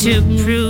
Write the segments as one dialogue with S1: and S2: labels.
S1: To prove,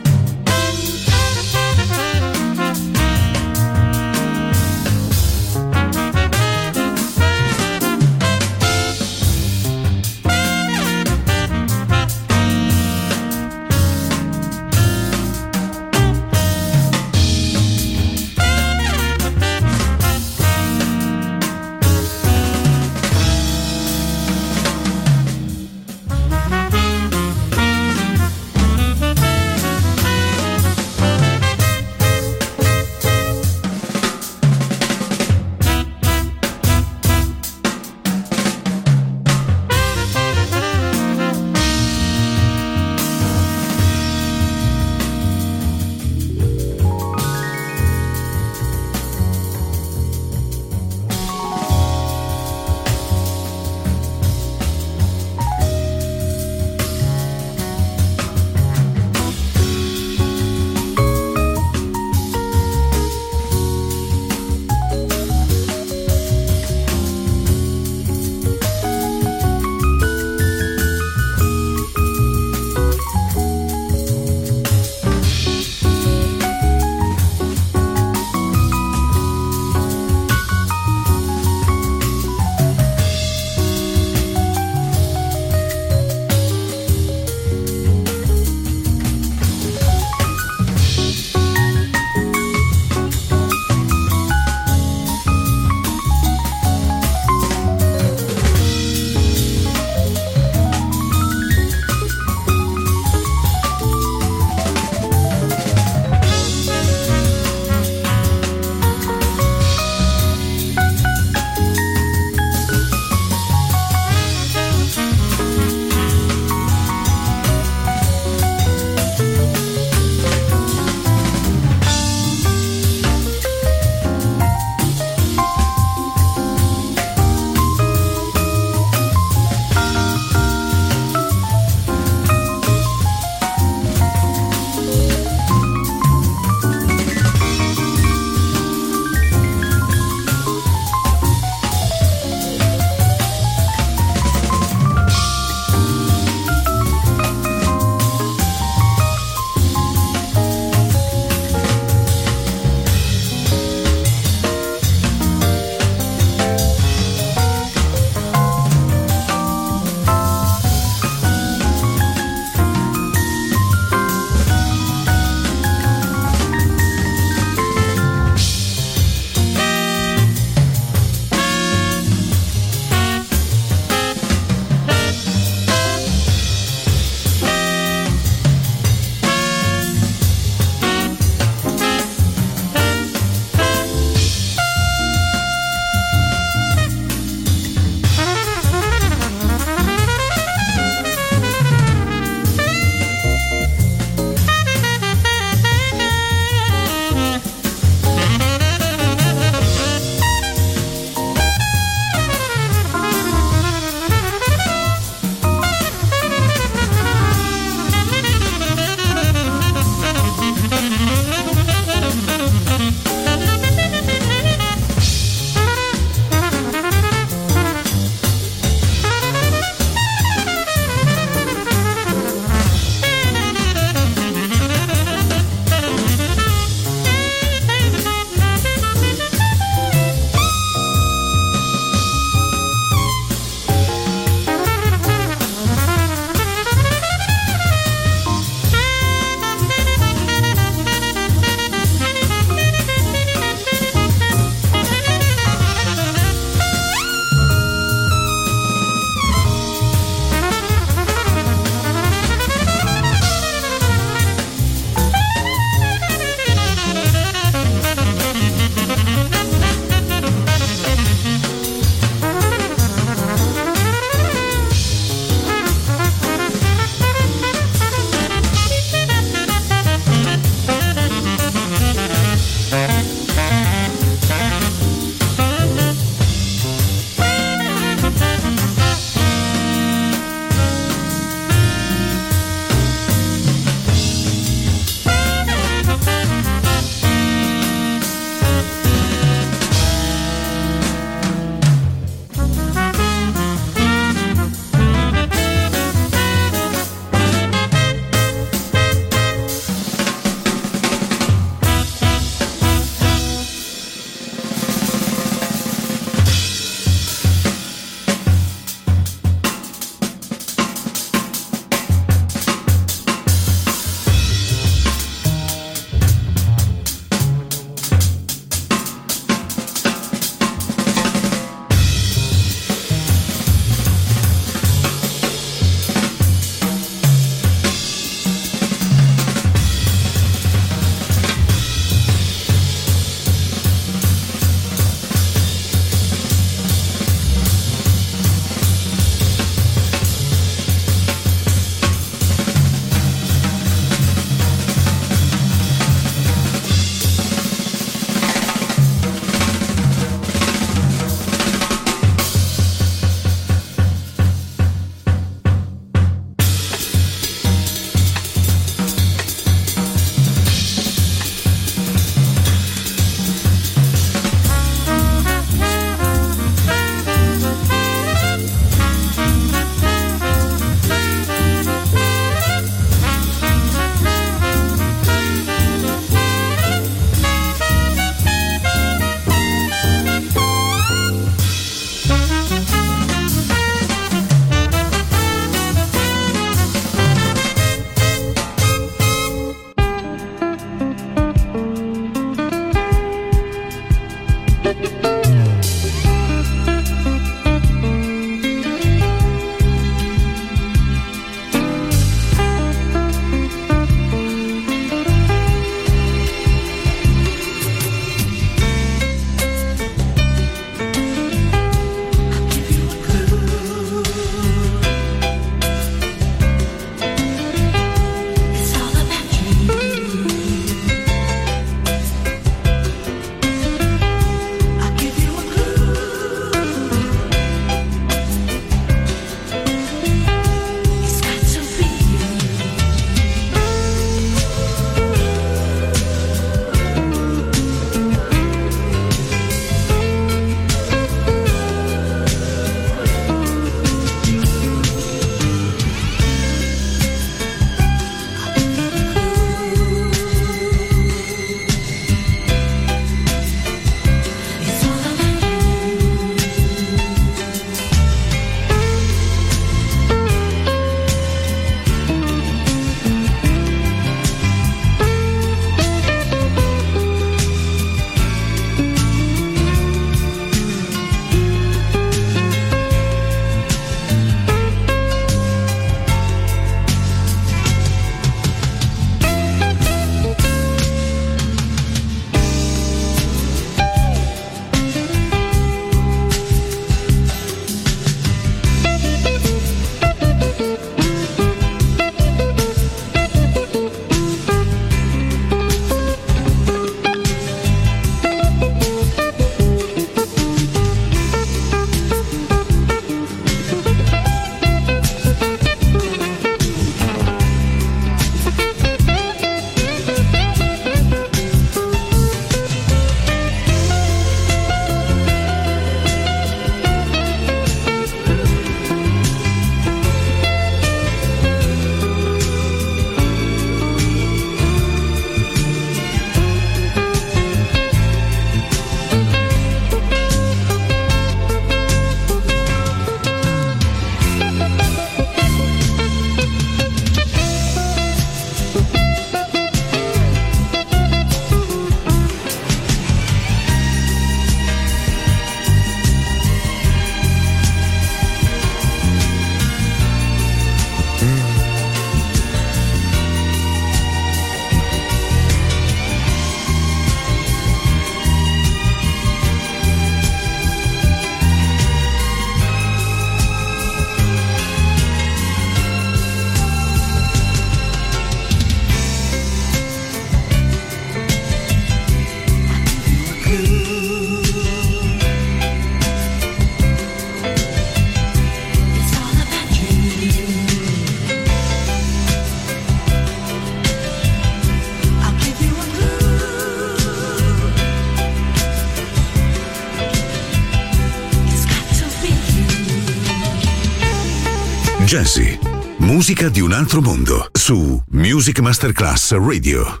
S2: Jazzy, musica di un altro mondo su Music Masterclass Radio.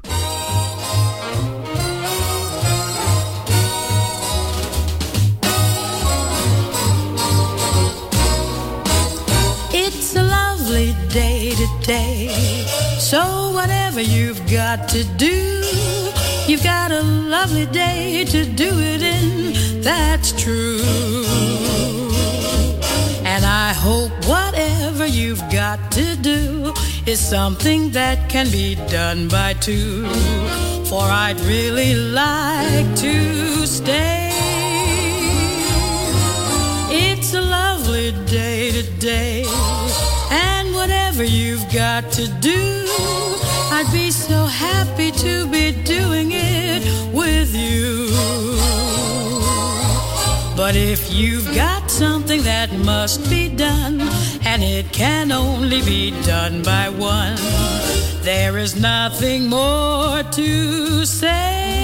S1: It's a lovely day today. So, whatever you've got to do, you've got a lovely day to do it in. That's true. And I hope whatever you've got to do is something that can be done by two. For I'd really like to stay. It's a lovely day today. And whatever you've got to do, I'd be so happy to be doing it with you. But if you've got something that must be done, and it can only be done by one, there is nothing more to say.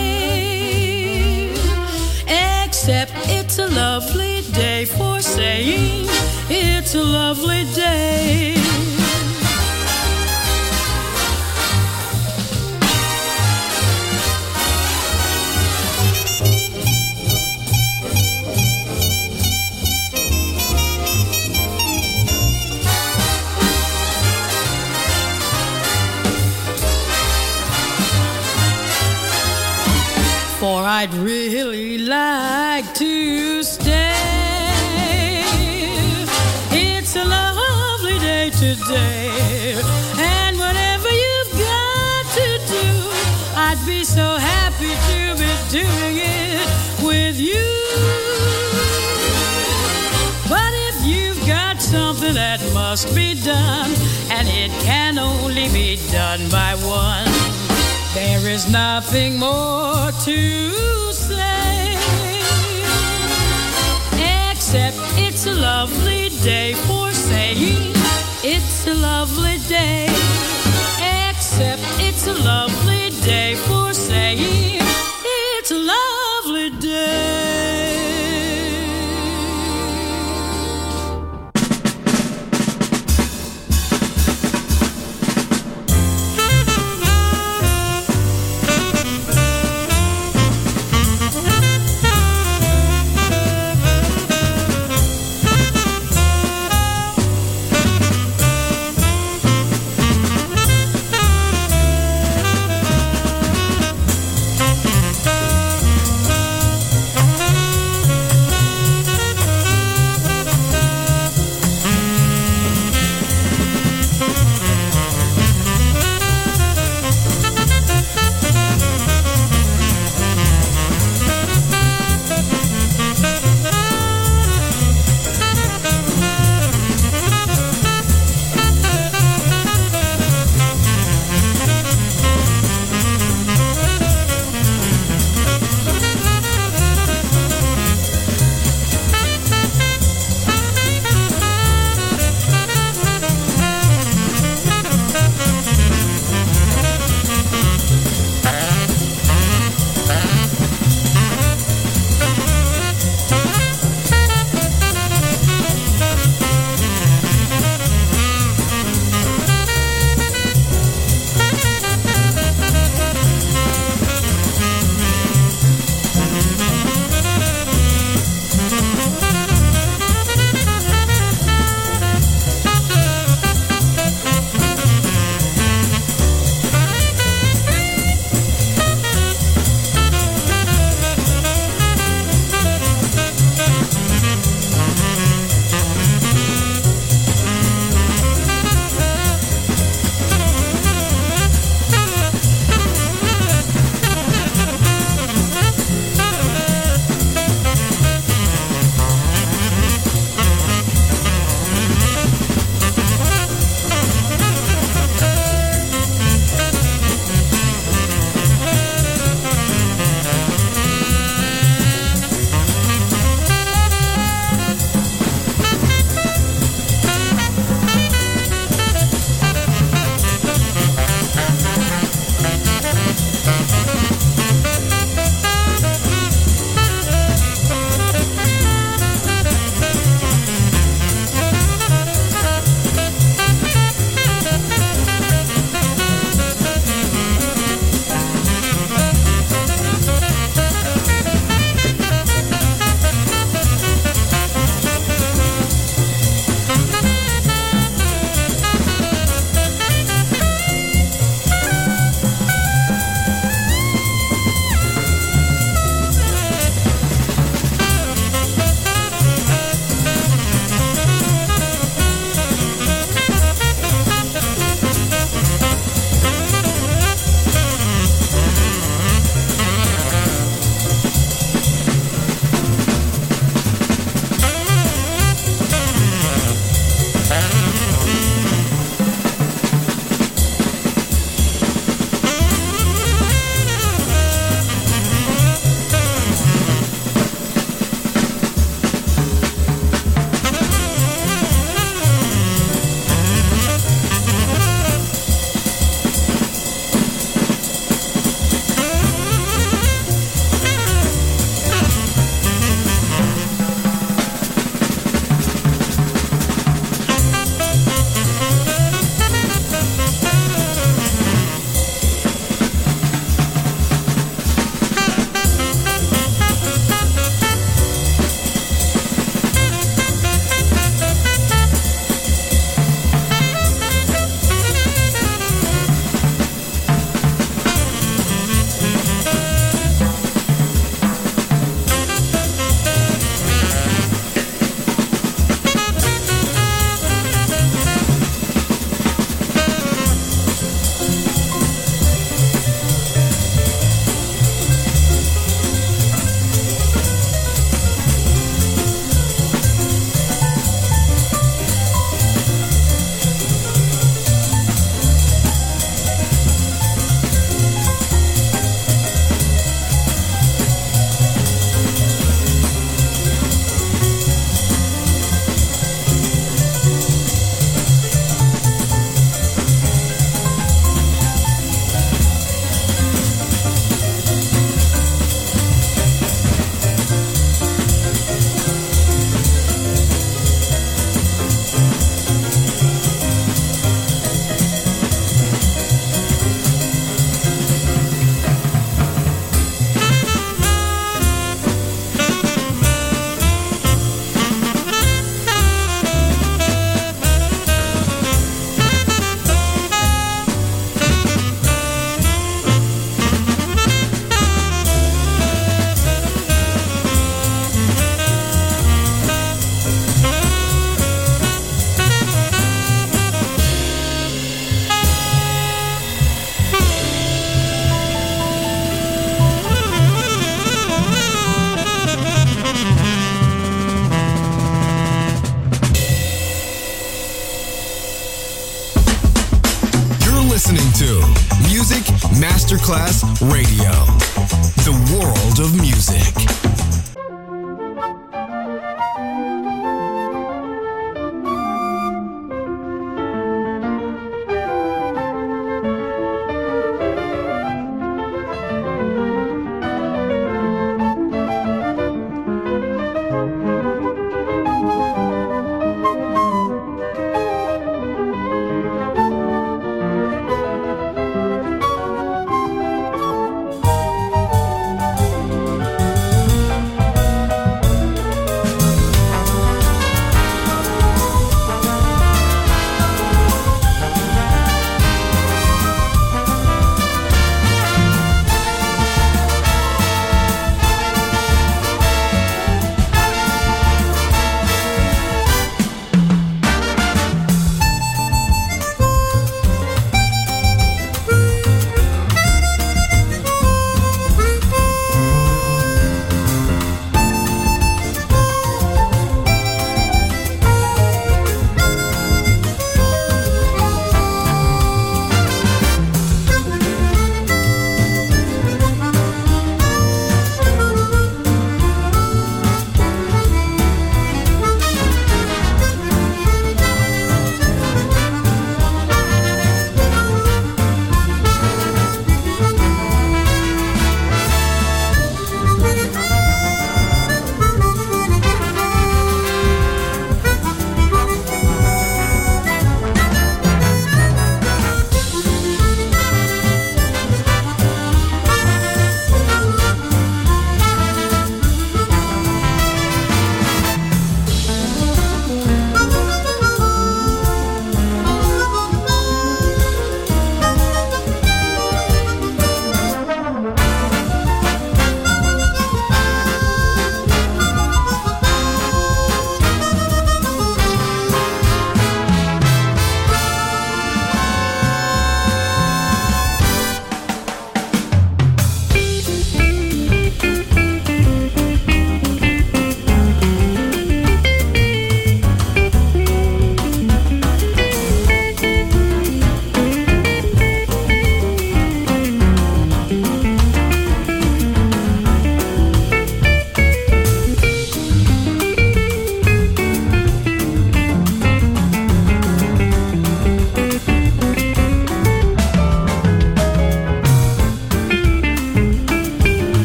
S1: Except it's a lovely day for saying it's a lovely day. I'd really like to stay. It's a lovely day today, and whatever you've got to do, I'd be so happy to be doing it with you. But if you've got something that must be done, and it can only be done by one. There is nothing more to say except it's a lovely day for saying it's a lovely day. Except it's a lovely day for saying